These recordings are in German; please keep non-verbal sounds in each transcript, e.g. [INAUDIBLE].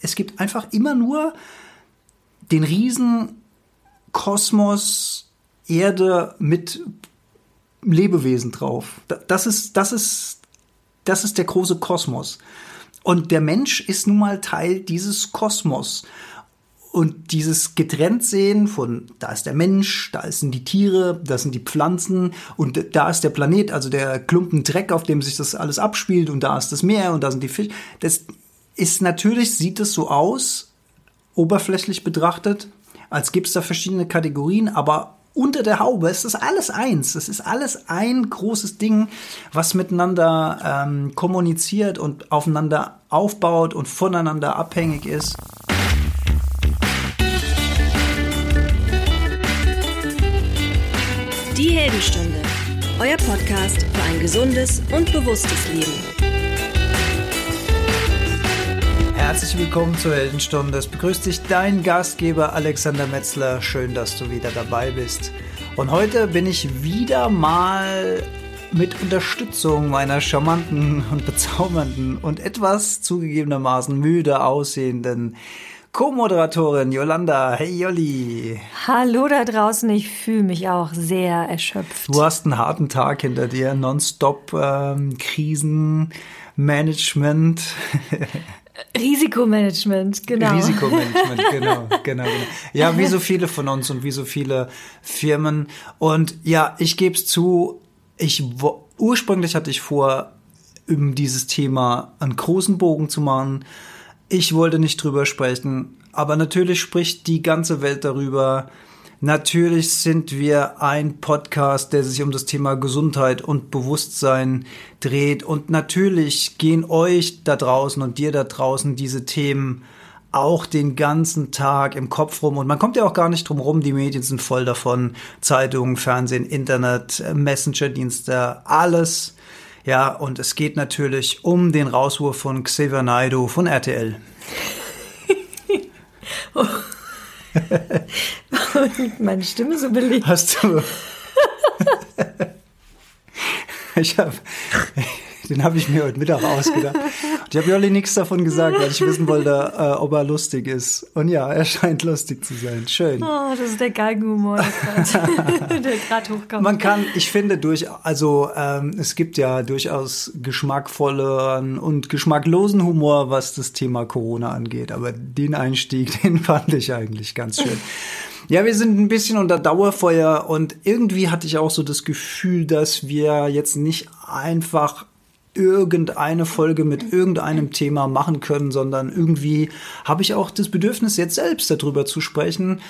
es gibt einfach immer nur den riesen Kosmos Erde mit Lebewesen drauf. Das ist, das ist, das ist der große Kosmos. Und der Mensch ist nun mal Teil dieses Kosmos. Und dieses Getrenntsehen von, da ist der Mensch, da sind die Tiere, da sind die Pflanzen und da ist der Planet, also der Klumpen Dreck, auf dem sich das alles abspielt und da ist das Meer und da sind die Fische. Das ist natürlich, sieht es so aus, oberflächlich betrachtet, als gibt es da verschiedene Kategorien, aber unter der Haube ist das alles eins. Das ist alles ein großes Ding, was miteinander ähm, kommuniziert und aufeinander aufbaut und voneinander abhängig ist. Die Heldenstunde, euer Podcast für ein gesundes und bewusstes Leben. Herzlich willkommen zur Heldenstunde. Es begrüßt dich dein Gastgeber Alexander Metzler. Schön, dass du wieder dabei bist. Und heute bin ich wieder mal mit Unterstützung meiner charmanten und bezaubernden und etwas zugegebenermaßen müde aussehenden Co-Moderatorin Yolanda. Hey Jolli. Hallo da draußen, ich fühle mich auch sehr erschöpft. Du hast einen harten Tag hinter dir, nonstop ähm, Krisenmanagement. [LAUGHS] Risikomanagement, genau. Risikomanagement, genau, genau, genau. Ja, wie so viele von uns und wie so viele Firmen. Und ja, ich gebe es zu, ich ursprünglich hatte ich vor, um dieses Thema einen großen Bogen zu machen ich wollte nicht drüber sprechen, aber natürlich spricht die ganze Welt darüber. Natürlich sind wir ein Podcast, der sich um das Thema Gesundheit und Bewusstsein dreht. Und natürlich gehen euch da draußen und dir da draußen diese Themen auch den ganzen Tag im Kopf rum. Und man kommt ja auch gar nicht drum rum. Die Medien sind voll davon. Zeitungen, Fernsehen, Internet, Messenger-Dienste, alles ja, und es geht natürlich um den Rauswurf von Xavier Naidoo von RTL. oh. [LAUGHS] Meine Stimme so belegt. Hast du. [LAUGHS] ich habe den habe ich mir heute Mittag ausgedacht. Und ich habe Jolli nichts davon gesagt, weil ich wissen wollte, äh, ob er lustig ist. Und ja, er scheint lustig zu sein. Schön. Oh, das ist der Galgenhumor, der gerade [LAUGHS] hochkommt. Man kann, ich finde, durch, also ähm, es gibt ja durchaus geschmackvollen und geschmacklosen Humor, was das Thema Corona angeht. Aber den Einstieg, [LAUGHS] den fand ich eigentlich ganz schön. Ja, wir sind ein bisschen unter Dauerfeuer und irgendwie hatte ich auch so das Gefühl, dass wir jetzt nicht einfach irgendeine Folge mit irgendeinem Thema machen können, sondern irgendwie habe ich auch das Bedürfnis, jetzt selbst darüber zu sprechen,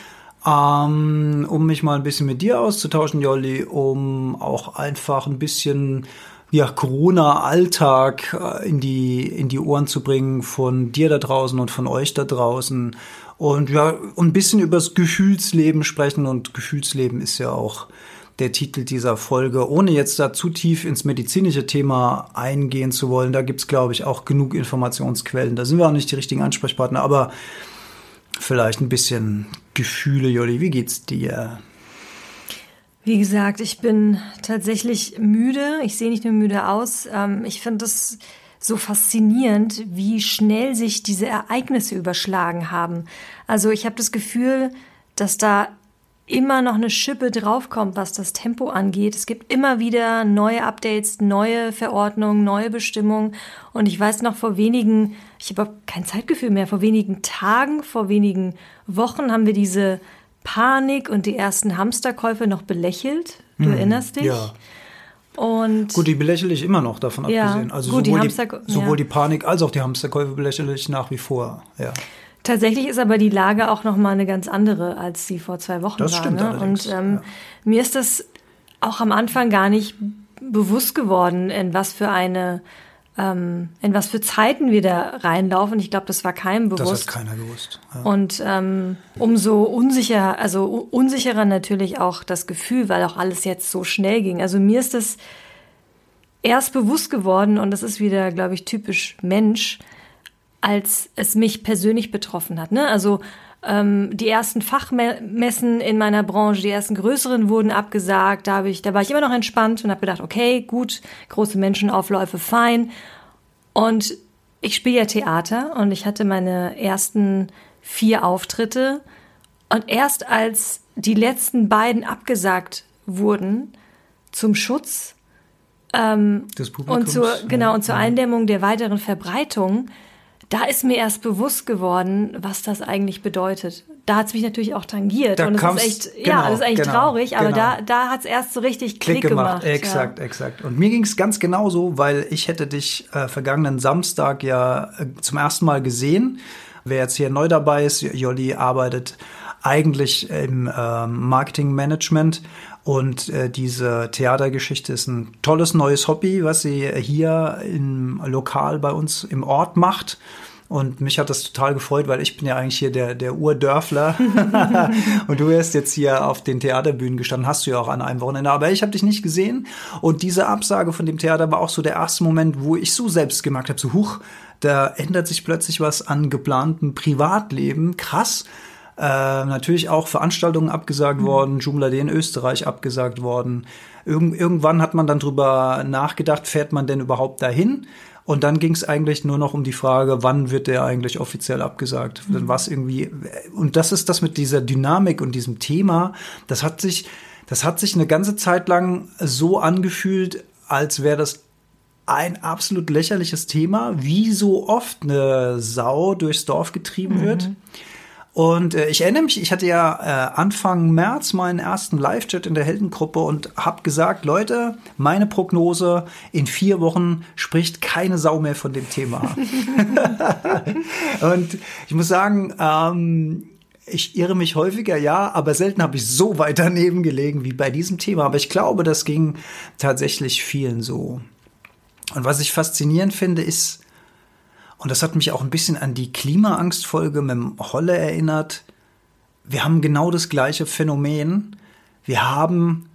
ähm, um mich mal ein bisschen mit dir auszutauschen, Jolli, um auch einfach ein bisschen ja, Corona-Alltag äh, in die, in die Ohren zu bringen von dir da draußen und von euch da draußen. Und ja, ein bisschen übers Gefühlsleben sprechen. Und Gefühlsleben ist ja auch der Titel dieser Folge. Ohne jetzt da zu tief ins medizinische Thema eingehen zu wollen, da gibt's glaube ich, auch genug Informationsquellen. Da sind wir auch nicht die richtigen Ansprechpartner, aber vielleicht ein bisschen Gefühle, Jolli. Wie geht's dir? Wie gesagt, ich bin tatsächlich müde. Ich sehe nicht nur müde aus. Ähm, ich finde es so faszinierend, wie schnell sich diese Ereignisse überschlagen haben. Also ich habe das Gefühl, dass da immer noch eine Schippe draufkommt, was das Tempo angeht. Es gibt immer wieder neue Updates, neue Verordnungen, neue Bestimmungen. Und ich weiß noch vor wenigen, ich habe kein Zeitgefühl mehr, vor wenigen Tagen, vor wenigen Wochen haben wir diese Panik und die ersten Hamsterkäufe noch belächelt. Du hm, erinnerst dich? Ja. Und gut, die belächle ich immer noch davon ja, abgesehen. Also gut, sowohl, die, die sowohl ja. die Panik als auch die Hamsterkäufe belächle ich nach wie vor. Ja. Tatsächlich ist aber die Lage auch noch mal eine ganz andere, als sie vor zwei Wochen das war. Stimmt ne? Und ähm, ja. mir ist das auch am Anfang gar nicht bewusst geworden, in was für eine ähm, in was für Zeiten wir da reinlaufen. Ich glaube, das war keinem bewusst. Das hat keiner gewusst. Ja. Und ähm, umso unsicher, also unsicherer natürlich auch das Gefühl, weil auch alles jetzt so schnell ging. Also mir ist das erst bewusst geworden und das ist wieder, glaube ich, typisch Mensch, als es mich persönlich betroffen hat. Ne? Also ähm, die ersten Fachmessen in meiner Branche, die ersten größeren wurden abgesagt. Da, ich, da war ich immer noch entspannt und habe gedacht, okay, gut, große Menschenaufläufe, fein. Und ich spiele ja Theater und ich hatte meine ersten vier Auftritte. Und erst als die letzten beiden abgesagt wurden zum Schutz ähm, und zur genau und zur Eindämmung der weiteren Verbreitung, da ist mir erst bewusst geworden, was das eigentlich bedeutet. Da hat es mich natürlich auch tangiert. Da und es ist echt, genau, ja, das ist eigentlich genau, traurig, aber genau. da, da hat es erst so richtig Klick, Klick gemacht. gemacht. Exakt, ja. exakt. Und mir ging es ganz genauso, weil ich hätte dich äh, vergangenen Samstag ja äh, zum ersten Mal gesehen. Wer jetzt hier neu dabei ist, Jolli arbeitet eigentlich im äh, Marketingmanagement und äh, diese Theatergeschichte ist ein tolles neues Hobby, was sie hier im Lokal bei uns im Ort macht. Und mich hat das total gefreut, weil ich bin ja eigentlich hier der, der Urdörfler. [LAUGHS] und du hast jetzt hier auf den Theaterbühnen gestanden, hast du ja auch an einem Wochenende. Aber ich habe dich nicht gesehen. Und diese Absage von dem Theater war auch so der erste Moment, wo ich so selbst gemerkt habe, so huch, da ändert sich plötzlich was an geplantem Privatleben. Krass. Äh, natürlich auch Veranstaltungen abgesagt mhm. worden, Joomla in Österreich abgesagt worden. Irgend, irgendwann hat man dann drüber nachgedacht, fährt man denn überhaupt dahin? Und dann ging es eigentlich nur noch um die Frage, wann wird der eigentlich offiziell abgesagt? Mhm. Dann war irgendwie, und das ist das mit dieser Dynamik und diesem Thema, das hat sich, das hat sich eine ganze Zeit lang so angefühlt, als wäre das ein absolut lächerliches Thema, wie so oft eine Sau durchs Dorf getrieben mhm. wird. Und äh, ich erinnere mich, ich hatte ja äh, Anfang März meinen ersten Live-Chat in der Heldengruppe und habe gesagt, Leute, meine Prognose, in vier Wochen spricht keine Sau mehr von dem Thema. [LAUGHS] und ich muss sagen, ähm, ich irre mich häufiger, ja, aber selten habe ich so weit daneben gelegen wie bei diesem Thema. Aber ich glaube, das ging tatsächlich vielen so. Und was ich faszinierend finde, ist, und das hat mich auch ein bisschen an die Klimaangstfolge mit dem Holle erinnert. Wir haben genau das gleiche Phänomen. Wir haben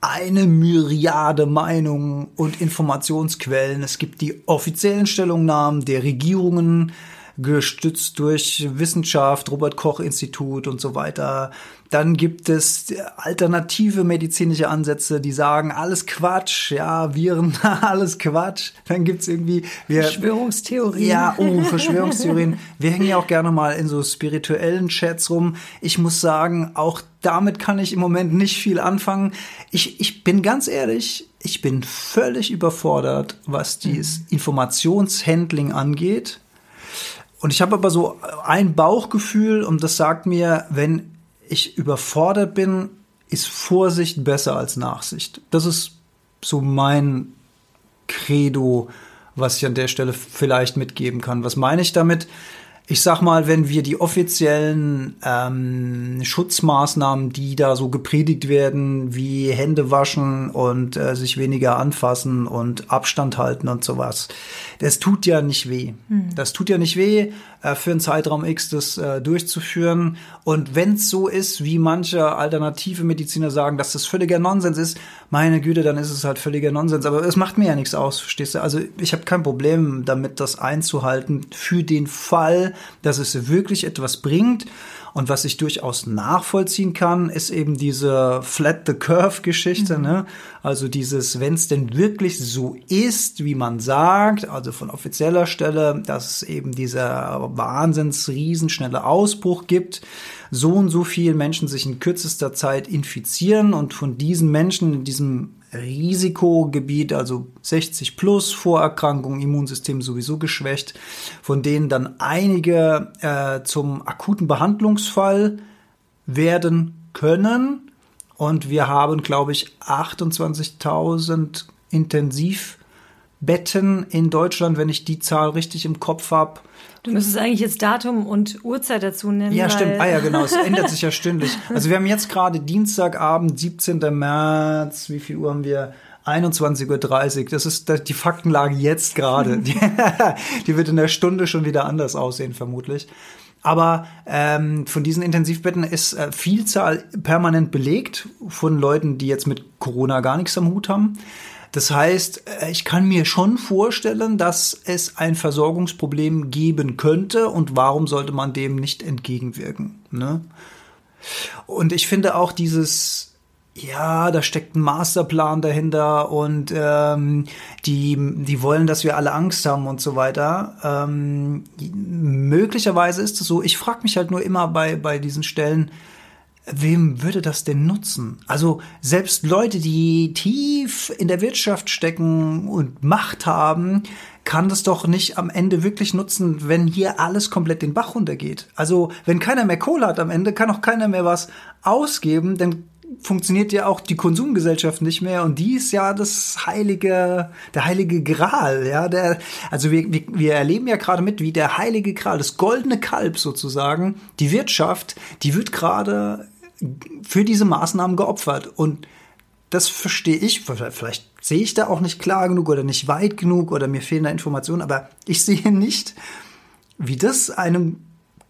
eine Myriade Meinungen und Informationsquellen. Es gibt die offiziellen Stellungnahmen der Regierungen, gestützt durch Wissenschaft, Robert Koch Institut und so weiter. Dann gibt es alternative medizinische Ansätze, die sagen, alles Quatsch, ja, Viren, [LAUGHS] alles Quatsch. Dann gibt's irgendwie wir, Verschwörungstheorien. Ja, oh, [LAUGHS] Verschwörungstheorien. wir hängen ja auch gerne mal in so spirituellen Chats rum. Ich muss sagen, auch damit kann ich im Moment nicht viel anfangen. Ich, ich bin ganz ehrlich, ich bin völlig überfordert, was dieses mhm. Informationshandling angeht. Und ich habe aber so ein Bauchgefühl und das sagt mir, wenn ich überfordert bin, ist Vorsicht besser als Nachsicht. Das ist so mein Credo, was ich an der Stelle vielleicht mitgeben kann. Was meine ich damit? Ich sag mal, wenn wir die offiziellen ähm, Schutzmaßnahmen, die da so gepredigt werden, wie Hände waschen und äh, sich weniger anfassen und Abstand halten und sowas, das tut ja nicht weh. Mhm. Das tut ja nicht weh, äh, für einen Zeitraum X das äh, durchzuführen. Und wenn es so ist, wie manche alternative Mediziner sagen, dass das völliger Nonsens ist, meine Güte, dann ist es halt völliger Nonsens. Aber es macht mir ja nichts aus, verstehst du? Also ich habe kein Problem damit, das einzuhalten für den Fall, dass es wirklich etwas bringt. Und was ich durchaus nachvollziehen kann, ist eben diese Flat the Curve Geschichte, mhm. ne? Also dieses, wenn es denn wirklich so ist, wie man sagt, also von offizieller Stelle, dass eben dieser wahnsinns riesenschnelle Ausbruch gibt, so und so viele Menschen sich in kürzester Zeit infizieren und von diesen Menschen in diesem Risikogebiet, also 60 plus Vorerkrankungen, Immunsystem sowieso geschwächt, von denen dann einige äh, zum akuten Behandlungsfall werden können. Und wir haben, glaube ich, 28.000 Intensivbetten in Deutschland, wenn ich die Zahl richtig im Kopf habe. Du müsstest eigentlich jetzt Datum und Uhrzeit dazu nennen. Ja, stimmt. Ah ja, genau. Es [LAUGHS] ändert sich ja stündlich. Also wir haben jetzt gerade Dienstagabend, 17. März. Wie viel Uhr haben wir? 21.30 Uhr. Das ist die Faktenlage jetzt gerade. [LAUGHS] Die, die wird in der Stunde schon wieder anders aussehen, vermutlich. Aber ähm, von diesen Intensivbetten ist äh, Vielzahl permanent belegt von Leuten, die jetzt mit Corona gar nichts am Hut haben. Das heißt, äh, ich kann mir schon vorstellen, dass es ein Versorgungsproblem geben könnte und warum sollte man dem nicht entgegenwirken? Ne? Und ich finde auch dieses ja, da steckt ein Masterplan dahinter und ähm, die, die wollen, dass wir alle Angst haben und so weiter. Ähm, möglicherweise ist es so. Ich frage mich halt nur immer bei, bei diesen Stellen, wem würde das denn nutzen? Also selbst Leute, die tief in der Wirtschaft stecken und Macht haben, kann das doch nicht am Ende wirklich nutzen, wenn hier alles komplett den Bach runtergeht. Also wenn keiner mehr Kohle hat am Ende, kann auch keiner mehr was ausgeben, denn funktioniert ja auch die Konsumgesellschaft nicht mehr und die ist ja das heilige, der heilige Gral, ja, der, also wir, wir, wir erleben ja gerade mit, wie der heilige Gral, das goldene Kalb sozusagen, die Wirtschaft, die wird gerade für diese Maßnahmen geopfert und das verstehe ich, vielleicht sehe ich da auch nicht klar genug oder nicht weit genug oder mir fehlen da Informationen, aber ich sehe nicht, wie das einem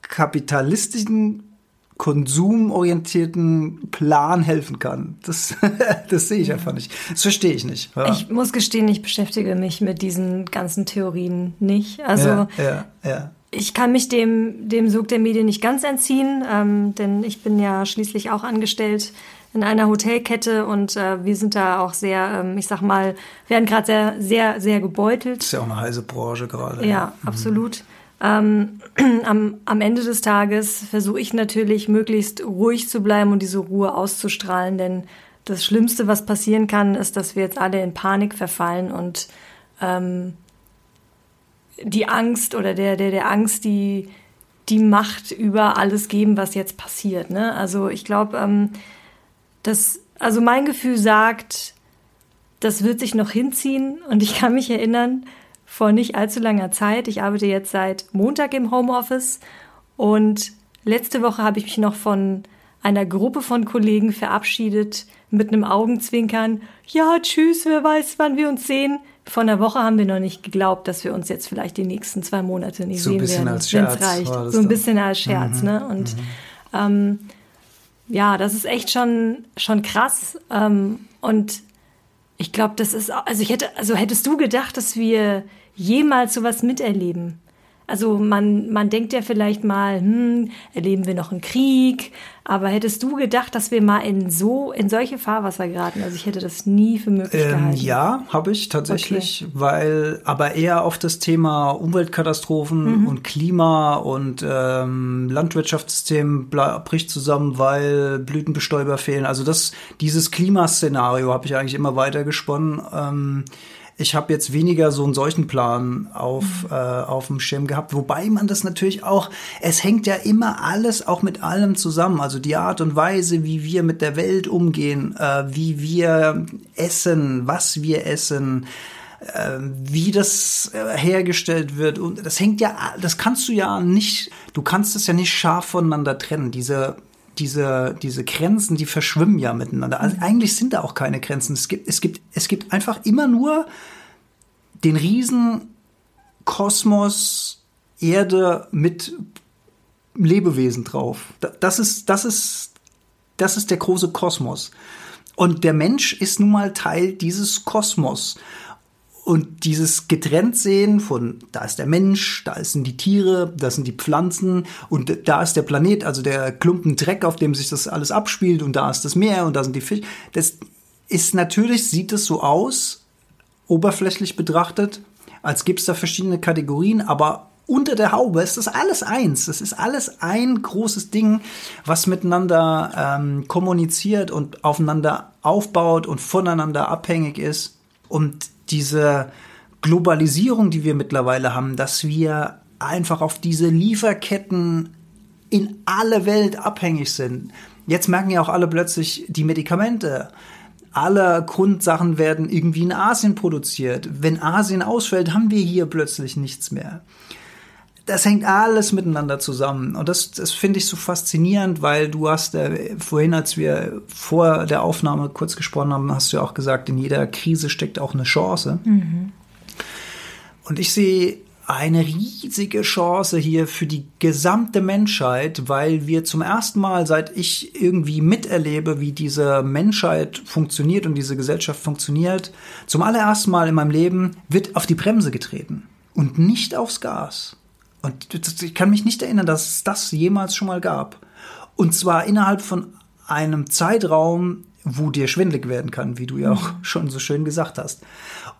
kapitalistischen konsumorientierten Plan helfen kann. Das, [LAUGHS] das sehe ich einfach nicht. Das verstehe ich nicht. Ja. Ich muss gestehen, ich beschäftige mich mit diesen ganzen Theorien nicht. Also ja, ja, ja. Ich kann mich dem, dem Sog der Medien nicht ganz entziehen, ähm, denn ich bin ja schließlich auch angestellt in einer Hotelkette und äh, wir sind da auch sehr, ähm, ich sag mal, werden gerade sehr, sehr, sehr gebeutelt. Das ist ja auch eine heiße Branche gerade. Ja, mhm. absolut. Ähm, [CLEARS THROAT] am, am Ende des Tages versuche ich natürlich möglichst ruhig zu bleiben und diese Ruhe auszustrahlen, denn das Schlimmste, was passieren kann, ist, dass wir jetzt alle in Panik verfallen und ähm, die Angst oder der, der, der Angst, die, die Macht über alles geben, was jetzt passiert. Ne? Also ich glaube, ähm, dass, also mein Gefühl sagt, das wird sich noch hinziehen und ich kann mich erinnern, vor nicht allzu langer Zeit. Ich arbeite jetzt seit Montag im Homeoffice und letzte Woche habe ich mich noch von einer Gruppe von Kollegen verabschiedet mit einem Augenzwinkern. Ja, tschüss, wer weiß, wann wir uns sehen. Vor einer Woche haben wir noch nicht geglaubt, dass wir uns jetzt vielleicht die nächsten zwei Monate nicht so sehen werden, wenn es reicht. So ein bisschen als Scherz, mhm, ne? Und mhm. ähm, ja, das ist echt schon schon krass. Ähm, und ich glaube, das ist, also ich hätte, also hättest du gedacht, dass wir jemals sowas miterleben. Also man, man denkt ja vielleicht mal, hm, erleben wir noch einen Krieg, aber hättest du gedacht, dass wir mal in so in solche Fahrwasser geraten? Also ich hätte das nie für möglich ähm, gehalten. Ja, habe ich tatsächlich, okay. weil aber eher auf das Thema Umweltkatastrophen mhm. und Klima und ähm, Landwirtschaftssystem bricht zusammen, weil Blütenbestäuber fehlen. Also das dieses Klimaszenario habe ich eigentlich immer weiter gesponnen. Ähm, ich habe jetzt weniger so einen solchen Plan auf, mhm. äh, auf dem Schirm gehabt, wobei man das natürlich auch, es hängt ja immer alles auch mit allem zusammen. Also die Art und Weise, wie wir mit der Welt umgehen, äh, wie wir essen, was wir essen, äh, wie das äh, hergestellt wird. Und das hängt ja, das kannst du ja nicht, du kannst es ja nicht scharf voneinander trennen. Diese diese, diese Grenzen, die verschwimmen ja miteinander. Also eigentlich sind da auch keine Grenzen. Es gibt, es gibt, es gibt einfach immer nur den riesen Kosmos Erde mit Lebewesen drauf. Das ist, das ist, das ist der große Kosmos. Und der Mensch ist nun mal Teil dieses Kosmos. Und dieses getrennt sehen von, da ist der Mensch, da sind die Tiere, da sind die Pflanzen und da ist der Planet, also der Klumpen Dreck, auf dem sich das alles abspielt und da ist das Meer und da sind die Fische. Das ist natürlich, sieht es so aus, oberflächlich betrachtet, als gäbe es da verschiedene Kategorien, aber unter der Haube ist das alles eins. Das ist alles ein großes Ding, was miteinander ähm, kommuniziert und aufeinander aufbaut und voneinander abhängig ist. Und diese Globalisierung, die wir mittlerweile haben, dass wir einfach auf diese Lieferketten in alle Welt abhängig sind. Jetzt merken ja auch alle plötzlich die Medikamente. Alle Grundsachen werden irgendwie in Asien produziert. Wenn Asien ausfällt, haben wir hier plötzlich nichts mehr das hängt alles miteinander zusammen. Und das, das finde ich so faszinierend, weil du hast äh, vorhin, als wir vor der Aufnahme kurz gesprochen haben, hast du ja auch gesagt, in jeder Krise steckt auch eine Chance. Mhm. Und ich sehe eine riesige Chance hier für die gesamte Menschheit, weil wir zum ersten Mal, seit ich irgendwie miterlebe, wie diese Menschheit funktioniert und diese Gesellschaft funktioniert, zum allerersten Mal in meinem Leben wird auf die Bremse getreten und nicht aufs Gas. Und ich kann mich nicht erinnern, dass es das jemals schon mal gab. Und zwar innerhalb von einem Zeitraum, wo dir schwindlig werden kann, wie du ja auch schon so schön gesagt hast.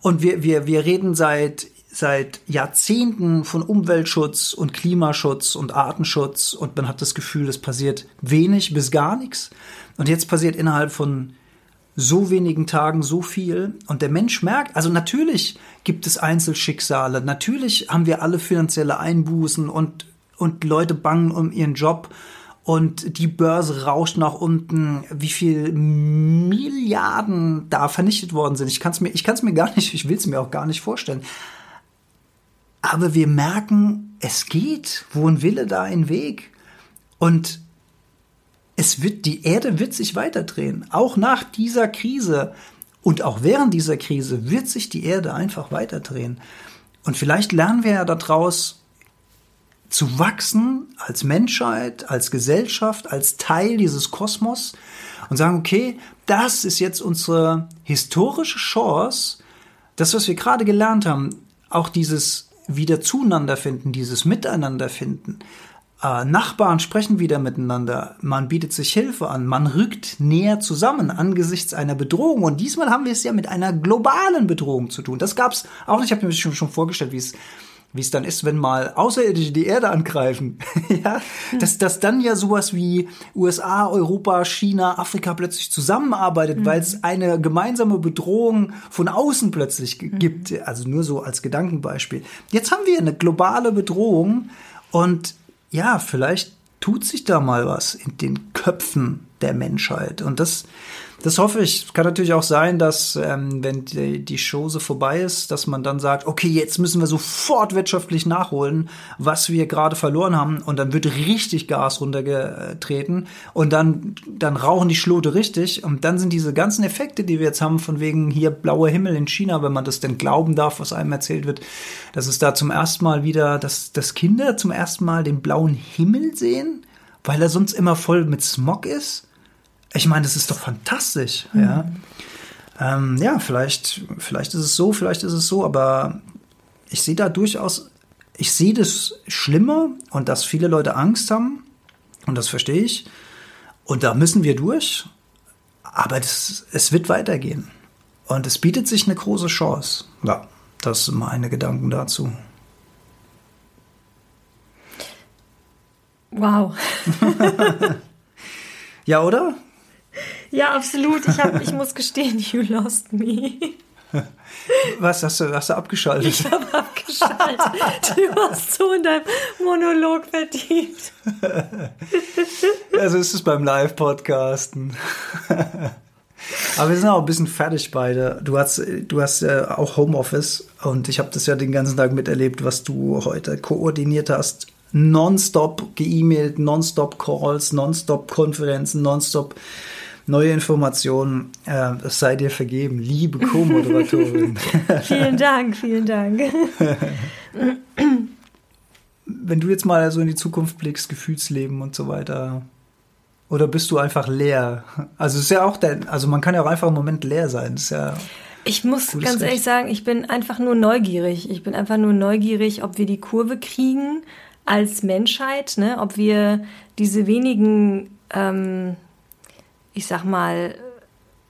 Und wir, wir, wir reden seit, seit Jahrzehnten von Umweltschutz und Klimaschutz und Artenschutz und man hat das Gefühl, es passiert wenig bis gar nichts. Und jetzt passiert innerhalb von so wenigen Tagen so viel und der Mensch merkt, also natürlich gibt es Einzelschicksale, natürlich haben wir alle finanzielle Einbußen und, und Leute bangen um ihren Job und die Börse rauscht nach unten, wie viel Milliarden da vernichtet worden sind. Ich kann es mir, ich kann es mir gar nicht, ich will es mir auch gar nicht vorstellen. Aber wir merken, es geht. Wo ein Wille, da ein Weg. Und es wird, die Erde wird sich weiterdrehen. Auch nach dieser Krise und auch während dieser Krise wird sich die Erde einfach weiterdrehen. Und vielleicht lernen wir ja daraus zu wachsen als Menschheit, als Gesellschaft, als Teil dieses Kosmos und sagen, okay, das ist jetzt unsere historische Chance, das, was wir gerade gelernt haben, auch dieses wieder zueinander finden, dieses Miteinander finden, äh, Nachbarn sprechen wieder miteinander, man bietet sich Hilfe an, man rückt näher zusammen angesichts einer Bedrohung. Und diesmal haben wir es ja mit einer globalen Bedrohung zu tun. Das gab es auch nicht. Ich habe mir schon, schon vorgestellt, wie es wie es dann ist, wenn mal Außerirdische die Erde angreifen. [LAUGHS] ja, dass, dass dann ja sowas wie USA, Europa, China, Afrika plötzlich zusammenarbeitet, mhm. weil es eine gemeinsame Bedrohung von außen plötzlich mhm. gibt. Also nur so als Gedankenbeispiel. Jetzt haben wir eine globale Bedrohung und ja, vielleicht tut sich da mal was in den Köpfen der Menschheit. Und das, das hoffe ich. Kann natürlich auch sein, dass ähm, wenn die, die Show so vorbei ist, dass man dann sagt, okay, jetzt müssen wir sofort wirtschaftlich nachholen, was wir gerade verloren haben. Und dann wird richtig Gas runtergetreten und dann, dann rauchen die Schlote richtig. Und dann sind diese ganzen Effekte, die wir jetzt haben, von wegen hier blauer Himmel in China, wenn man das denn glauben darf, was einem erzählt wird, dass es da zum ersten Mal wieder, dass, dass Kinder zum ersten Mal den blauen Himmel sehen, weil er sonst immer voll mit Smog ist. Ich meine, das ist doch fantastisch, mhm. ja. Ähm, ja, vielleicht, vielleicht ist es so, vielleicht ist es so, aber ich sehe da durchaus, ich sehe das schlimmer und dass viele Leute Angst haben und das verstehe ich und da müssen wir durch, aber das, es wird weitergehen und es bietet sich eine große Chance. Ja, das sind meine Gedanken dazu. Wow. [LAUGHS] ja, oder? Ja, absolut. Ich, hab, ich muss gestehen, [LAUGHS] you lost me. Was hast du, hast du abgeschaltet? Ich habe abgeschaltet. Du warst so in deinem Monolog vertieft. Also ist es beim Live-Podcasten. Aber wir sind auch ein bisschen fertig beide. Du hast, du hast ja auch Homeoffice und ich habe das ja den ganzen Tag miterlebt, was du heute koordiniert hast. Nonstop geemailt, nonstop Calls, nonstop Konferenzen, nonstop neue Informationen. Äh, es sei dir vergeben, liebe Co-Moderatorin. [LAUGHS] vielen Dank, vielen Dank. Wenn du jetzt mal so in die Zukunft blickst, Gefühlsleben und so weiter, oder bist du einfach leer? Also es ist ja auch der, also man kann ja auch einfach im Moment leer sein. ist ja ich muss ganz Recht. ehrlich sagen, ich bin einfach nur neugierig. Ich bin einfach nur neugierig, ob wir die Kurve kriegen als Menschheit, ne? ob wir diese wenigen ähm, ich sag mal,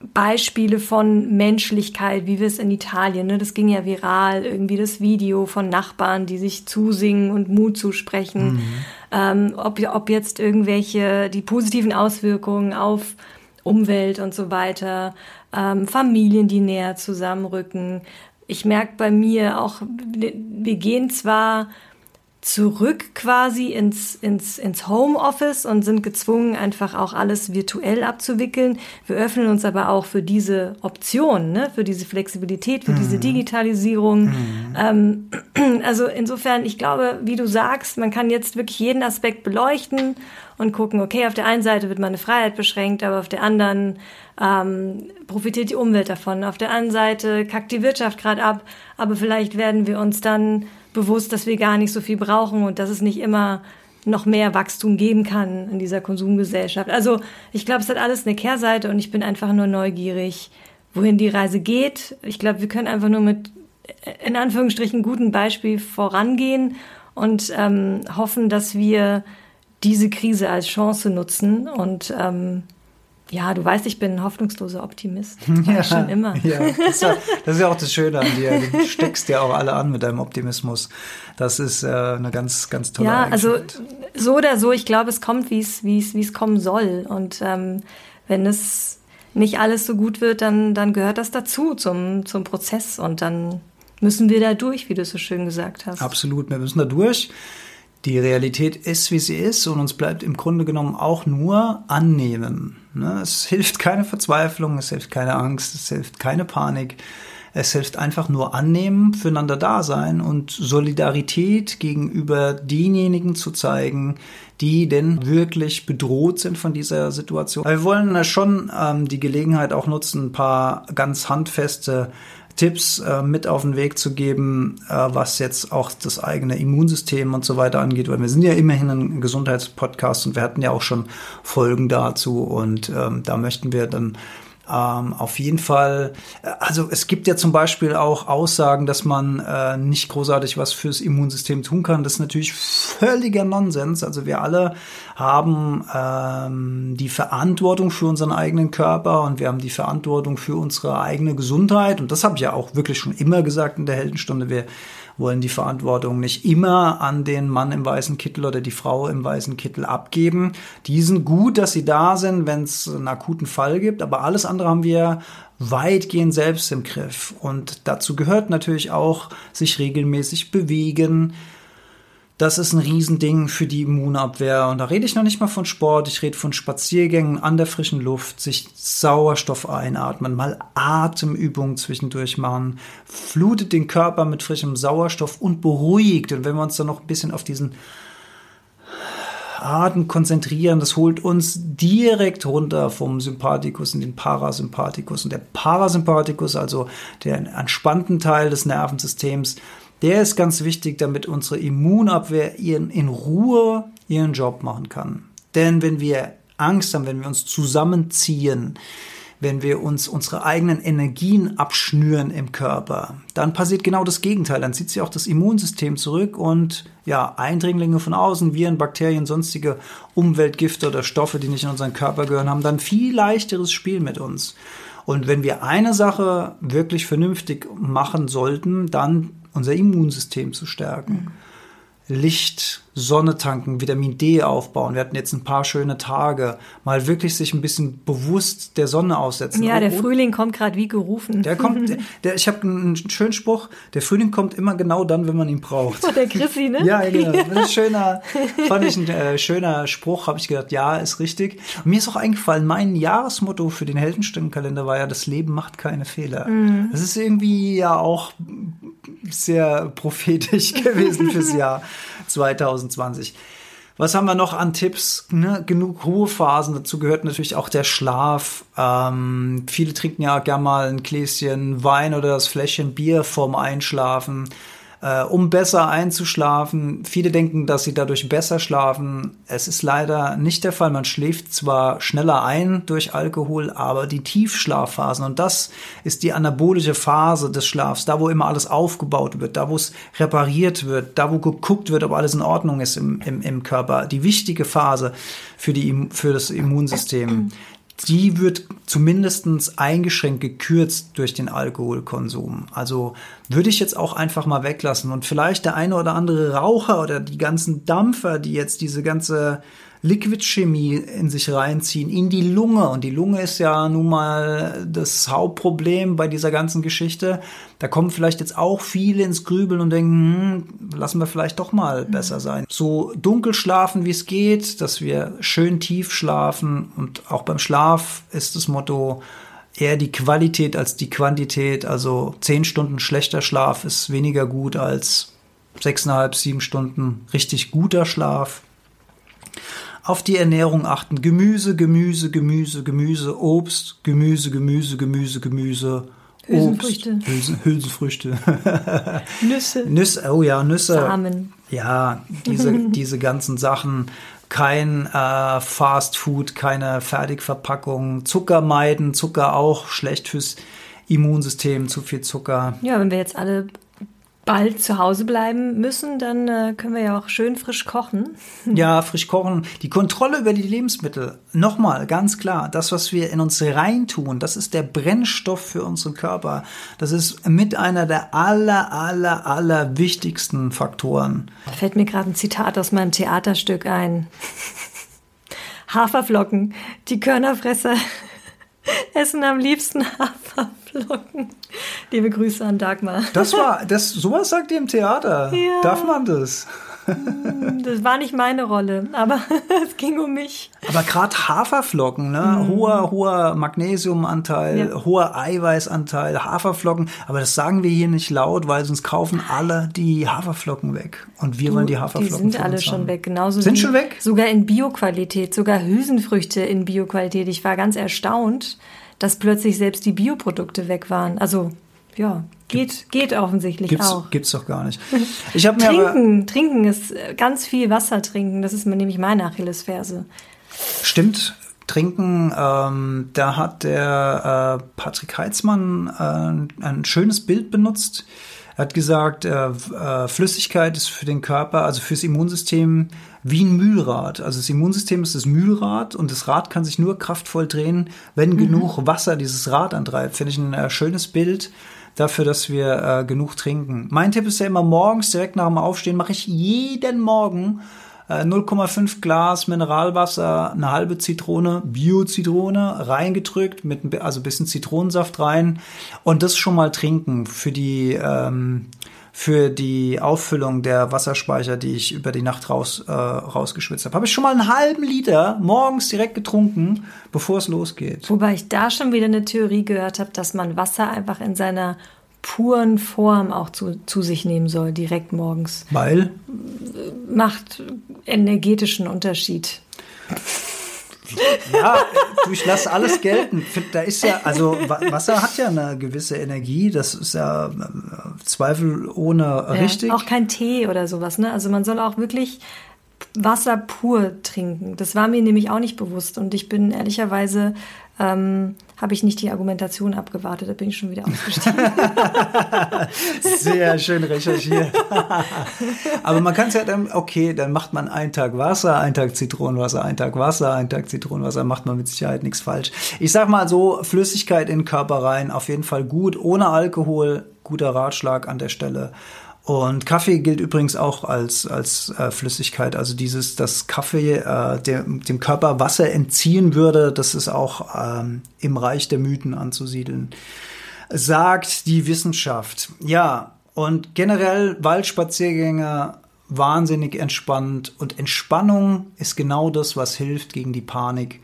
Beispiele von Menschlichkeit, wie wir es in Italien, ne, das ging ja viral, irgendwie das Video von Nachbarn, die sich zusingen und Mut zusprechen, mhm. ähm, ob, ob jetzt irgendwelche, die positiven Auswirkungen auf Umwelt und so weiter, ähm, Familien, die näher zusammenrücken. Ich merke bei mir auch, wir gehen zwar zurück quasi ins, ins, ins Homeoffice und sind gezwungen, einfach auch alles virtuell abzuwickeln. Wir öffnen uns aber auch für diese Option, ne? für diese Flexibilität, für mhm. diese Digitalisierung. Mhm. Ähm, [CLEARS THROAT] also insofern, ich glaube, wie du sagst, man kann jetzt wirklich jeden Aspekt beleuchten und gucken, okay, auf der einen Seite wird meine Freiheit beschränkt, aber auf der anderen ähm, profitiert die Umwelt davon. Auf der anderen Seite kackt die Wirtschaft gerade ab, aber vielleicht werden wir uns dann bewusst, dass wir gar nicht so viel brauchen und dass es nicht immer noch mehr Wachstum geben kann in dieser Konsumgesellschaft. Also ich glaube, es hat alles eine Kehrseite und ich bin einfach nur neugierig, wohin die Reise geht. Ich glaube, wir können einfach nur mit in Anführungsstrichen guten Beispiel vorangehen und ähm, hoffen, dass wir diese Krise als Chance nutzen und ähm, ja, du weißt, ich bin ein hoffnungsloser Optimist. [LAUGHS] Ja, schon immer. Ja, das, ist ja, das ist ja auch das Schöne an dir. Du steckst ja auch alle an mit deinem Optimismus. Das ist äh, eine ganz, ganz tolle Ja, also so oder so, ich glaube, es kommt, wie es, wie es, wie es kommen soll. Und ähm, wenn es nicht alles so gut wird, dann, dann gehört das dazu zum, zum Prozess. Und dann müssen wir da durch, wie du es so schön gesagt hast. Absolut, wir müssen da durch. Die Realität ist, wie sie ist und uns bleibt im Grunde genommen auch nur annehmen. Ne? Es hilft keine Verzweiflung, es hilft keine Angst, es hilft keine Panik. Es hilft einfach nur annehmen, füreinander da sein und Solidarität gegenüber denjenigen zu zeigen, die denn wirklich bedroht sind von dieser Situation. Wir wollen schon ähm, die Gelegenheit auch nutzen, ein paar ganz handfeste Tipps äh, mit auf den Weg zu geben, äh, was jetzt auch das eigene Immunsystem und so weiter angeht, weil wir sind ja immerhin ein Gesundheitspodcast und wir hatten ja auch schon Folgen dazu und ähm, da möchten wir dann ähm, auf jeden Fall, äh, also es gibt ja zum Beispiel auch Aussagen, dass man äh, nicht großartig was fürs Immunsystem tun kann. Das ist natürlich völliger Nonsens. Also wir alle haben ähm, die Verantwortung für unseren eigenen Körper und wir haben die Verantwortung für unsere eigene Gesundheit. Und das habe ich ja auch wirklich schon immer gesagt in der Heldenstunde. Wir wollen die Verantwortung nicht immer an den Mann im weißen Kittel oder die Frau im weißen Kittel abgeben. Die sind gut, dass sie da sind, wenn es einen akuten Fall gibt, aber alles andere haben wir weitgehend selbst im Griff. Und dazu gehört natürlich auch sich regelmäßig bewegen, das ist ein Riesending für die Immunabwehr. Und da rede ich noch nicht mal von Sport, ich rede von Spaziergängen an der frischen Luft, sich Sauerstoff einatmen, mal Atemübungen zwischendurch machen, flutet den Körper mit frischem Sauerstoff und beruhigt. Und wenn wir uns dann noch ein bisschen auf diesen Atem konzentrieren, das holt uns direkt runter vom Sympathikus in den Parasympathikus. Und der Parasympathikus, also der entspannten Teil des Nervensystems, der ist ganz wichtig, damit unsere Immunabwehr ihren, in Ruhe ihren Job machen kann. Denn wenn wir Angst haben, wenn wir uns zusammenziehen, wenn wir uns unsere eigenen Energien abschnüren im Körper, dann passiert genau das Gegenteil. Dann zieht sich auch das Immunsystem zurück und ja, Eindringlinge von außen, Viren, Bakterien, sonstige Umweltgifte oder Stoffe, die nicht in unseren Körper gehören, haben dann viel leichteres Spiel mit uns. Und wenn wir eine Sache wirklich vernünftig machen sollten, dann unser Immunsystem zu stärken. Mhm. Licht, Sonne tanken, Vitamin D aufbauen. Wir hatten jetzt ein paar schöne Tage. Mal wirklich sich ein bisschen bewusst der Sonne aussetzen. Ja, der Frühling kommt gerade wie gerufen. Der kommt, der, der ich habe einen schönen Spruch, der Frühling kommt immer genau dann, wenn man ihn braucht. Oh, [LAUGHS] der Chrissy, ne? ja, genau. [LAUGHS] Das ist schöner, fand ich ein äh, schöner Spruch, habe ich gedacht, ja, ist richtig. Und mir ist auch eingefallen, mein Jahresmotto für den Heldenstimmenkalender war ja, das Leben macht keine Fehler. Mhm. Das ist irgendwie ja auch sehr prophetisch [LAUGHS] gewesen fürs [LAUGHS] Jahr 2020. Was haben wir noch an Tipps? Ne? Genug Ruhephasen. Dazu gehört natürlich auch der Schlaf. Ähm, viele trinken ja gerne mal ein Gläschen Wein oder das Fläschchen Bier vorm Einschlafen äh, um besser einzuschlafen. Viele denken, dass sie dadurch besser schlafen. Es ist leider nicht der Fall. Man schläft zwar schneller ein durch Alkohol, aber die Tiefschlafphasen, und das ist die anabolische Phase des Schlafs, da wo immer alles aufgebaut wird, da wo es repariert wird, da wo geguckt wird, ob alles in Ordnung ist im, im, im Körper, die wichtige Phase für, die, für das Immunsystem die wird zumindestens eingeschränkt gekürzt durch den Alkoholkonsum. Also würde ich jetzt auch einfach mal weglassen. Und vielleicht der eine oder andere Raucher oder die ganzen Dampfer, die jetzt diese ganze Liquidchemie in sich reinziehen, in die Lunge. Und die Lunge ist ja nun mal das Hauptproblem bei dieser ganzen Geschichte. Da kommen vielleicht jetzt auch viele ins Grübeln und denken, hm, lassen wir vielleicht doch mal mhm. besser sein. So dunkel schlafen, wie es geht, dass wir schön tief schlafen. Und auch beim Schlaf ist das Motto, eher die Qualität als die Quantität. Also zehn Stunden schlechter Schlaf ist weniger gut als sechseinhalb, sieben Stunden richtig guter Schlaf auf die Ernährung achten. Gemüse, Gemüse, Gemüse, Gemüse, Obst, Gemüse, Gemüse, Gemüse, Gemüse. Hülsenfrüchte. Obst, Hülsen, Hülsenfrüchte. [LAUGHS] Nüsse. Nüsse, oh ja, Nüsse. Samen. Ja, diese, [LAUGHS] diese ganzen Sachen. Kein äh, Fast Food, keine Fertigverpackung. Zucker meiden, Zucker auch schlecht fürs Immunsystem, zu viel Zucker. Ja, wenn wir jetzt alle bald zu Hause bleiben müssen, dann äh, können wir ja auch schön frisch kochen. [LAUGHS] Ja, frisch kochen. Die Kontrolle über die Lebensmittel. Nochmal, ganz klar, das, was wir in uns reintun, das ist der Brennstoff für unseren Körper. Das ist mit einer der aller, aller, aller wichtigsten Faktoren. Da fällt mir gerade ein Zitat aus meinem Theaterstück ein. [LAUGHS] Haferflocken, die Körnerfresser essen am liebsten [LAUGHS] Haferflocken. Liebe Grüße an Dagmar. Das war, das, sowas sagt ihr im Theater. Ja. Darf man das? Das war nicht meine Rolle, aber [LAUGHS] es ging um mich. Aber gerade Haferflocken, ne? hoher, hoher Magnesiumanteil, Ja. hoher Eiweißanteil, Haferflocken. Aber das sagen wir hier nicht laut, weil sonst kaufen alle die Haferflocken weg. Und wir wollen die Die Haferflocken sind für alle schon weg, genauso Sind wie schon weg? sogar in Bioqualität, sogar Hülsenfrüchte in Bioqualität. Ich war ganz erstaunt, dass plötzlich selbst die Bioprodukte weg waren. Also ja, geht geht offensichtlich Gibt's, auch. gibt's doch gar nicht. [LAUGHS] Ich habe mir aber, Trinken, trinken ist äh, ganz viel Wasser trinken. Das ist nämlich meine Achillesferse. Stimmt, trinken, ähm, da hat der äh, Patrick Heitzmann äh, ein schönes Bild benutzt. Er hat gesagt, äh, äh, Flüssigkeit ist für den Körper, also fürs Immunsystem, wie ein Mühlrad. Also das Immunsystem ist das Mühlrad und das Rad kann sich nur kraftvoll drehen, wenn genug Wasser dieses Rad antreibt. Finde ich ein äh, schönes Bild dafür, dass wir äh, genug trinken. Mein Tipp ist ja immer morgens, direkt nach dem Aufstehen, mache ich jeden Morgen äh, 0,5 Glas Mineralwasser, eine halbe Zitrone, Bio-Zitrone reingedrückt, mit also ein bisschen Zitronensaft rein und das schon mal trinken für die ähm, für die Auffüllung der Wasserspeicher, die ich über die Nacht raus, äh, rausgeschwitzt habe. Habe ich schon mal einen halben Liter morgens direkt getrunken, bevor es losgeht. Wobei ich da schon wieder eine Theorie gehört habe, dass man Wasser einfach in seiner puren Form auch zu, zu sich nehmen soll, direkt morgens. Weil Macht energetischen Unterschied. Ja, du, ich lasse alles gelten. Da ist ja, also Wa- Wasser hat ja eine gewisse Energie, das ist ja äh, zweifelohne Ja, richtig. Auch kein Tee oder sowas, ne? Also man soll auch wirklich Wasser pur trinken. Das war mir nämlich auch nicht bewusst und ich bin ehrlicherweise ähm, habe ich nicht die Argumentation abgewartet, da bin ich schon wieder ausgestiegen. [LAUGHS] Sehr schön recherchiert. [LAUGHS] Aber man kann es ja dann, okay, dann macht man einen Tag Wasser, einen Tag Zitronenwasser, einen Tag Wasser, einen Tag Zitronenwasser, macht man mit Sicherheit nichts falsch. Ich sag mal so, Flüssigkeit in den Körper rein, auf jeden Fall gut, ohne Alkohol, guter Ratschlag an der Stelle. Und Kaffee gilt übrigens auch als, als äh, Flüssigkeit. Also dieses, dass Kaffee äh, dem, dem Körper Wasser entziehen würde, das ist auch ähm, im Reich der Mythen anzusiedeln sagt die Wissenschaft. Ja, und generell Waldspaziergänge wahnsinnig entspannt und Entspannung ist genau das, was hilft gegen die Panik.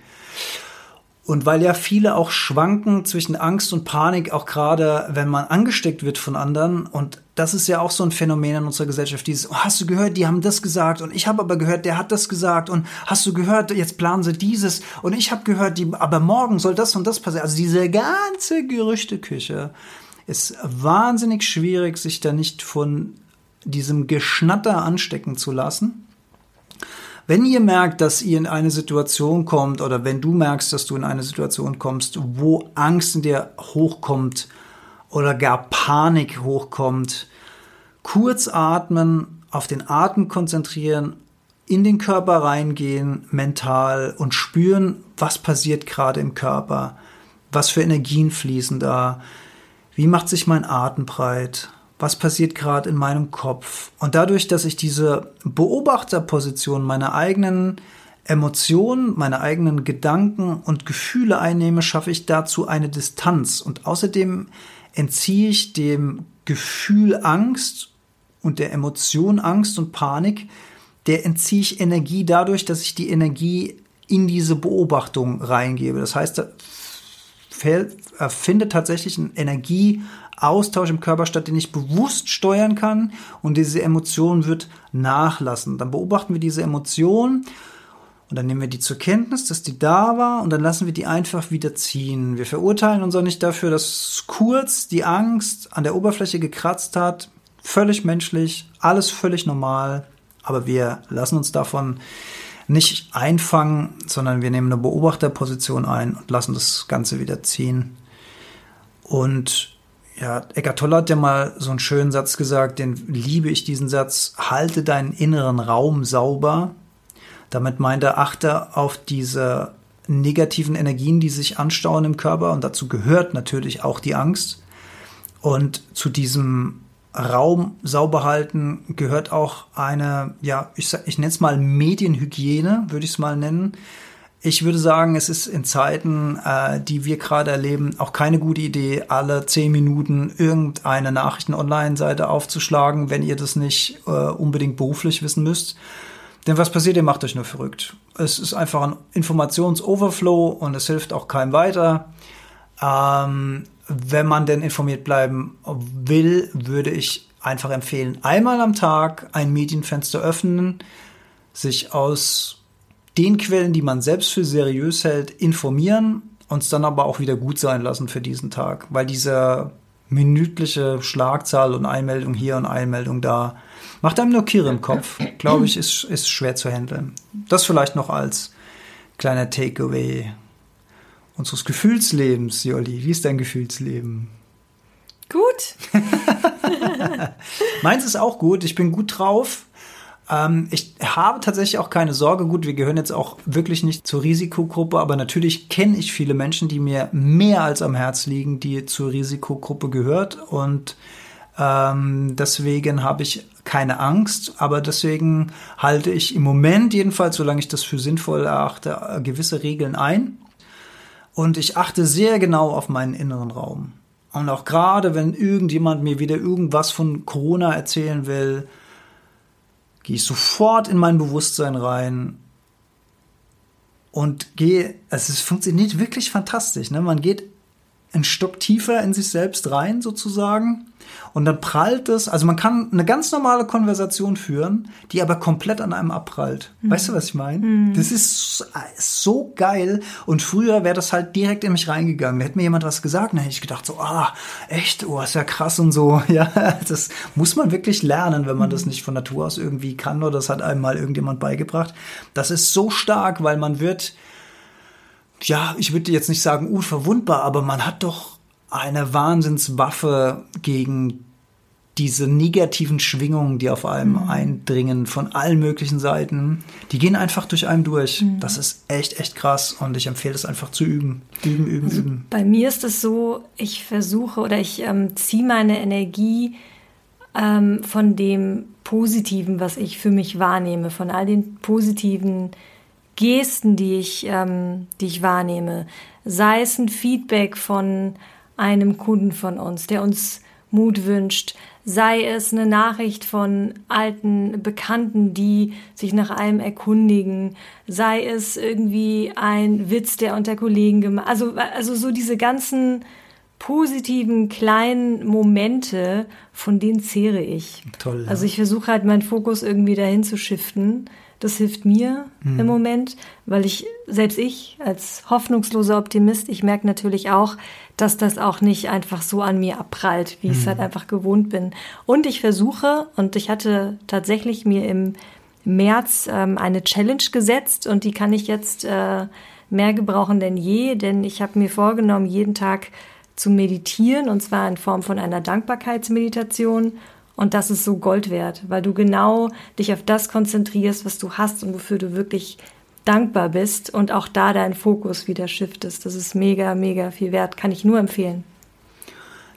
Und weil ja viele auch schwanken zwischen Angst und Panik, auch gerade wenn man angesteckt wird von anderen. Und das ist ja auch so ein Phänomen in unserer Gesellschaft. Dieses, oh, hast du gehört, die haben das gesagt und ich habe aber gehört, der hat das gesagt und hast du gehört, jetzt planen sie dieses und ich habe gehört, die, aber morgen soll das und das passieren. Also diese ganze Gerüchteküche ist wahnsinnig schwierig, sich da nicht von diesem Geschnatter anstecken zu lassen. Wenn ihr merkt, dass ihr in eine Situation kommt oder wenn du merkst, dass du in eine Situation kommst, wo Angst in dir hochkommt oder gar Panik hochkommt, kurz atmen, auf den Atem konzentrieren, in den Körper reingehen, mental und spüren, was passiert gerade im Körper, was für Energien fließen da, wie macht sich mein Atem breit, was passiert gerade in meinem Kopf. Und dadurch, dass ich diese Beobachterposition meiner eigenen Emotionen, meine eigenen Gedanken und Gefühle einnehme, schaffe ich dazu eine Distanz. Und außerdem entziehe ich dem Gefühl Angst und der Emotion Angst und Panik, der entziehe ich Energie dadurch, dass ich die Energie in diese Beobachtung reingebe. Das heißt, äh, findet tatsächlich ein Energieaustausch im Körper statt, den ich bewusst steuern kann und diese Emotion wird nachlassen. Dann beobachten wir diese Emotion und dann nehmen wir die zur Kenntnis, dass die da war und dann lassen wir die einfach wieder ziehen. Wir verurteilen uns auch nicht dafür, dass kurz die Angst an der Oberfläche gekratzt hat. Völlig menschlich, alles völlig normal, aber wir lassen uns davon nicht einfangen, sondern wir nehmen eine Beobachterposition ein und lassen das Ganze wieder ziehen. Und ja, Eckart Tolle hat ja mal so einen schönen Satz gesagt, den liebe ich diesen Satz, halte deinen inneren Raum sauber. Damit meint er, achte auf diese negativen Energien, die sich anstauen im Körper und dazu gehört natürlich auch die Angst. Und zu diesem Raum sauber halten gehört auch eine, ja, ich, ich nenne es mal Medienhygiene, würde ich es mal nennen. Ich würde sagen, es ist in Zeiten, äh, die wir gerade erleben, auch keine gute Idee, alle zehn Minuten irgendeine Nachrichten-Online-Seite aufzuschlagen, wenn ihr das nicht äh, unbedingt beruflich wissen müsst. Denn was passiert, ihr macht euch nur verrückt. Es ist einfach ein Informationsoverflow und es hilft auch keinem weiter. Ähm, wenn man denn informiert bleiben will, würde ich einfach empfehlen, einmal am Tag ein Medienfenster öffnen, sich aus den Quellen, die man selbst für seriös hält, informieren, uns dann aber auch wieder gut sein lassen für diesen Tag, weil diese minütliche Schlagzahl und Einmeldung hier und Einmeldung da macht einem nur Kirre im Kopf, glaube ich, ist, ist schwer zu handeln. Das vielleicht noch als kleiner Takeaway unseres Gefühlslebens, Jolli. Wie ist dein Gefühlsleben? Gut. [LAUGHS] Meins ist auch gut. Ich bin gut drauf. Ähm, ich habe tatsächlich auch keine Sorge. Gut, wir gehören jetzt auch wirklich nicht zur Risikogruppe, aber natürlich kenne ich viele Menschen, die mir mehr als am Herz liegen, die zur Risikogruppe gehört. Und ähm, deswegen habe ich keine Angst, aber deswegen halte ich im Moment jedenfalls, solange ich das für sinnvoll erachte, gewisse Regeln ein. Und ich achte sehr genau auf meinen inneren Raum. Und auch gerade, wenn irgendjemand mir wieder irgendwas von Corona erzählen will, gehe ich sofort in mein Bewusstsein rein und gehe, es funktioniert wirklich fantastisch. Ne? Man geht einen Stock tiefer in sich selbst rein, sozusagen. Und dann prallt es, also man kann eine ganz normale Konversation führen, die aber komplett an einem abprallt. Mhm. Weißt du, was ich meine? Mhm. Das ist so geil. Und früher wäre das halt direkt in mich reingegangen. Da hätte mir jemand was gesagt, dann hätte ich gedacht so, ah, echt, oh, ist ja krass und so. [LAUGHS] Ja, das muss man wirklich lernen, wenn man mhm. das nicht von Natur aus irgendwie kann oder das hat einem mal irgendjemand beigebracht. Das ist so stark, weil man wird, ja, ich würde jetzt nicht sagen unverwundbar, aber man hat doch eine Wahnsinnswaffe gegen diese negativen Schwingungen, die auf einem mhm. eindringen von allen möglichen Seiten, die gehen einfach durch einen durch. Mhm. Das ist echt, echt krass und ich empfehle es einfach zu üben. Üben, üben, also üben. Bei mir ist es so, ich versuche oder ich ähm, ziehe meine Energie ähm, von dem Positiven, was ich für mich wahrnehme, von all den positiven Gesten, die ich, ähm, die ich wahrnehme. Sei es ein Feedback von einem Kunden von uns, der uns Mut wünscht, sei es eine Nachricht von alten Bekannten, die sich nach einem erkundigen, sei es irgendwie ein Witz, der unter Kollegen gemacht, also, also so diese ganzen positiven kleinen Momente, von denen zehre ich. Toll. Ja. Also ich versuche halt meinen Fokus irgendwie dahin zu shiften das hilft mir mhm. im Moment, weil ich, selbst ich als hoffnungsloser Optimist, ich merke natürlich auch, dass das auch nicht einfach so an mir abprallt, wie mhm. ich es halt einfach gewohnt bin. Und ich versuche, und ich hatte tatsächlich mir im März ähm, eine Challenge gesetzt und die kann ich jetzt äh, mehr gebrauchen denn je, denn ich habe mir vorgenommen, jeden Tag zu meditieren und zwar in Form von einer Dankbarkeitsmeditation und das ist so Gold wert, weil du genau dich auf das konzentrierst, was du hast und wofür du wirklich dankbar bist und auch da deinen Fokus wieder shiftest. Das ist mega, mega viel wert. Kann ich nur empfehlen.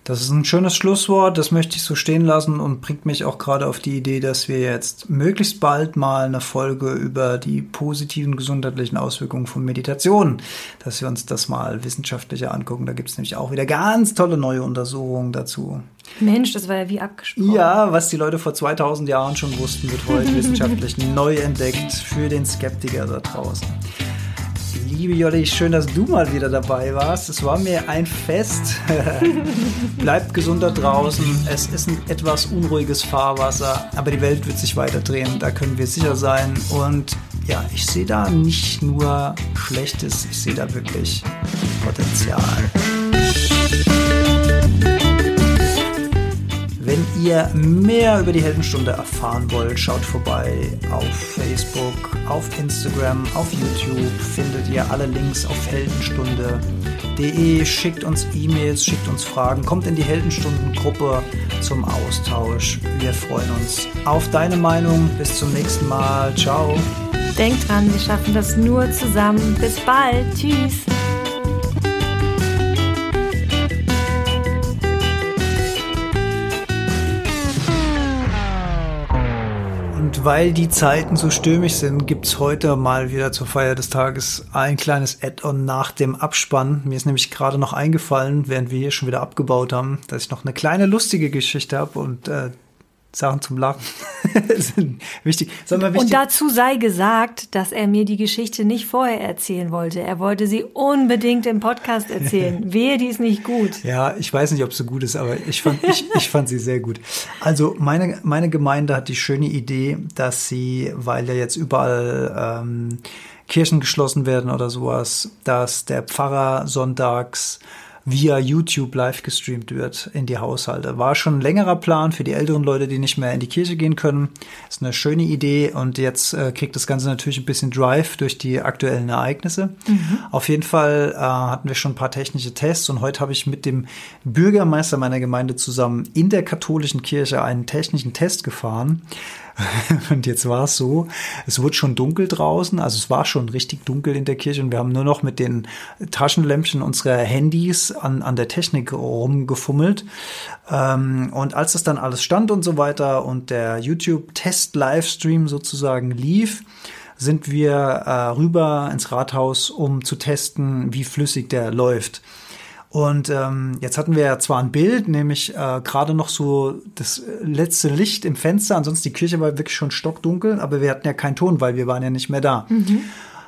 Das ist ein schönes Schlusswort, das möchte ich so stehen lassen und bringt mich auch gerade auf die Idee, dass wir jetzt möglichst bald mal eine Folge über die positiven gesundheitlichen Auswirkungen von Meditation, dass wir uns das mal wissenschaftlicher angucken. Da gibt es nämlich auch wieder ganz tolle neue Untersuchungen dazu. Mensch, das war ja wie abgesprochen. Ja, was die Leute vor 2000 Jahren schon wussten, wird heute [LAUGHS] wissenschaftlich neu entdeckt für den Skeptiker da draußen. Liebe Jolli, schön, dass du mal wieder dabei warst. Es war mir ein Fest. [LAUGHS] Bleibt gesund da draußen. Es ist ein etwas unruhiges Fahrwasser, aber die Welt wird sich weiter drehen. Da können wir sicher sein. Und ja, ich sehe da nicht nur Schlechtes, ich sehe da wirklich Potenzial. Ihr mehr über die Heldenstunde erfahren wollt, schaut vorbei auf Facebook, auf Instagram, auf YouTube. Findet ihr alle Links auf heldenstunde.de. Schickt uns E-Mails, schickt uns Fragen, kommt in die Heldenstunden-Gruppe zum Austausch. Wir freuen uns auf deine Meinung. Bis zum nächsten Mal. Ciao. Denkt dran, wir schaffen das nur zusammen. Bis bald. Tschüss. Weil die Zeiten so stürmisch sind, gibt's heute mal wieder zur Feier des Tages ein kleines Add-on nach dem Abspann. Mir ist nämlich gerade noch eingefallen, während wir hier schon wieder abgebaut haben, dass ich noch eine kleine lustige Geschichte habe und äh, Sachen zum Lachen [LAUGHS] sind wichtig. Sag mal, wichtig. Und dazu sei gesagt, dass er mir die Geschichte nicht vorher erzählen wollte. Er wollte sie unbedingt im Podcast erzählen. [LAUGHS] Wehe, die ist nicht gut. Ja, ich weiß nicht, ob sie gut ist, aber ich fand, ich, ich fand sie sehr gut. Also meine, meine Gemeinde hat die schöne Idee, dass sie, weil ja jetzt überall ähm, Kirchen geschlossen werden oder sowas, dass der Pfarrer sonntags via YouTube live gestreamt wird in die Haushalte. War schon ein längerer Plan für die älteren Leute, die nicht mehr in die Kirche gehen können. Ist eine schöne Idee und jetzt äh, kriegt das Ganze natürlich ein bisschen Drive durch die aktuellen Ereignisse. Mhm. Auf jeden Fall äh, hatten wir schon ein paar technische Tests und heute habe ich mit dem Bürgermeister meiner Gemeinde zusammen in der katholischen Kirche einen technischen Test gefahren. [LAUGHS] Und jetzt war es so, es wurde schon dunkel draußen, also es war schon richtig dunkel in der Kirche und wir haben nur noch mit den Taschenlämpchen unserer Handys an, an der Technik rumgefummelt. Ähm, und als das dann alles stand und so weiter und der YouTube-Test-Livestream sozusagen lief, sind wir äh, rüber ins Rathaus, um zu testen, wie flüssig der läuft. Und ähm, jetzt hatten wir ja zwar ein Bild, nämlich äh, gerade noch so das letzte Licht im Fenster, ansonsten die Kirche war wirklich schon stockdunkel, aber wir hatten ja keinen Ton, weil wir waren ja nicht mehr da. Mhm.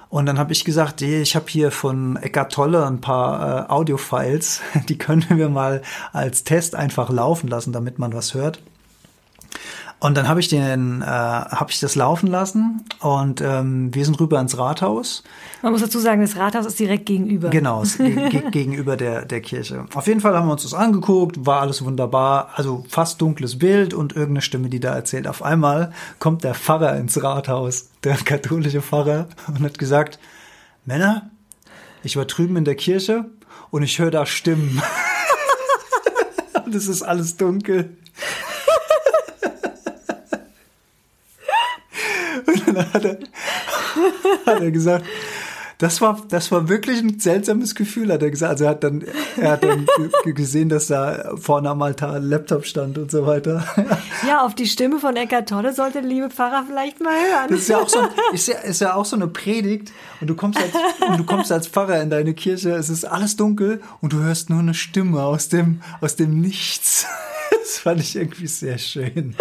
Und dann habe ich gesagt, ich habe hier von Eckart Tolle ein paar äh, Audio-Files, [LAUGHS] die können wir mal als Test einfach laufen lassen, damit man was hört. Und dann habe ich den, äh, habe ich das laufen lassen und ähm, wir sind rüber ins Rathaus. Man muss dazu sagen, das Rathaus ist direkt gegenüber. Genau, [LAUGHS] ge gegenüber der, der Kirche. Auf jeden Fall haben wir uns das angeguckt, war alles wunderbar, also fast dunkles Bild und irgendeine Stimme, die da erzählt. Auf einmal kommt der Pfarrer ins Rathaus, der katholische Pfarrer, und hat gesagt, Männer, ich war drüben in der Kirche und ich höre da Stimmen. [LAUGHS] und es ist alles dunkel. Und dann hat er, [LAUGHS] hat er gesagt, das war, das war wirklich ein seltsames Gefühl, hat er gesagt. Also er hat dann, er hat dann gesehen, dass da vorne am Altar ein Laptop stand und so weiter. Ja, auf die Stimme von Eckart Tolle sollte der liebe Pfarrer vielleicht mal hören. Das ist ja auch so, ist ja, ist ja auch so eine Predigt und du kommst als, und du kommst als Pfarrer in deine Kirche, es ist alles dunkel und du hörst nur eine Stimme aus dem, aus dem Nichts. Das fand ich irgendwie sehr schön.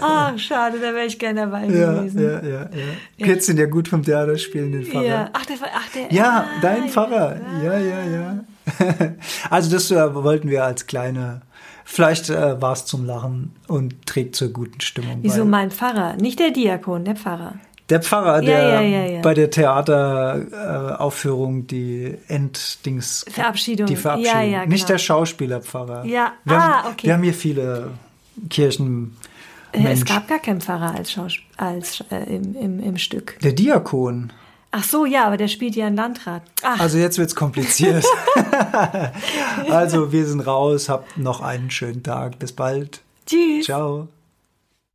Ach, [LAUGHS] schade, da wäre ich gerne dabei ja, gewesen. Ja, ja, ja. ja. Kennst den ja gut vom Theater spielen, den Pfarrer. Ja, ach, der, ach, der, ja ah, dein Pfarrer. Ja, ja, ja. [LAUGHS] Also das äh, wollten wir als kleine Vielleicht äh, war es zum Lachen und trägt zur guten Stimmung. Wieso mein Pfarrer? Nicht der Diakon, der Pfarrer. Der Pfarrer, der ja, ja, bei der Theateraufführung äh, die Enddings. Verabschiedung. Die Verabschiedung. Genau. Nicht der Schauspielerpfarrer. Ja, wir ah, haben, okay. Wir haben hier viele Kirchen. Äh, es gab gar keinen Pfarrer als, Schaus als äh, im, im, im Stück. Der Diakon. Ach so, ja, aber der spielt ja einen Landrat. Ach. Also jetzt wird's kompliziert. [LAUGHS] also wir sind raus, habt noch einen schönen Tag. Bis bald. Tschüss. Ciao.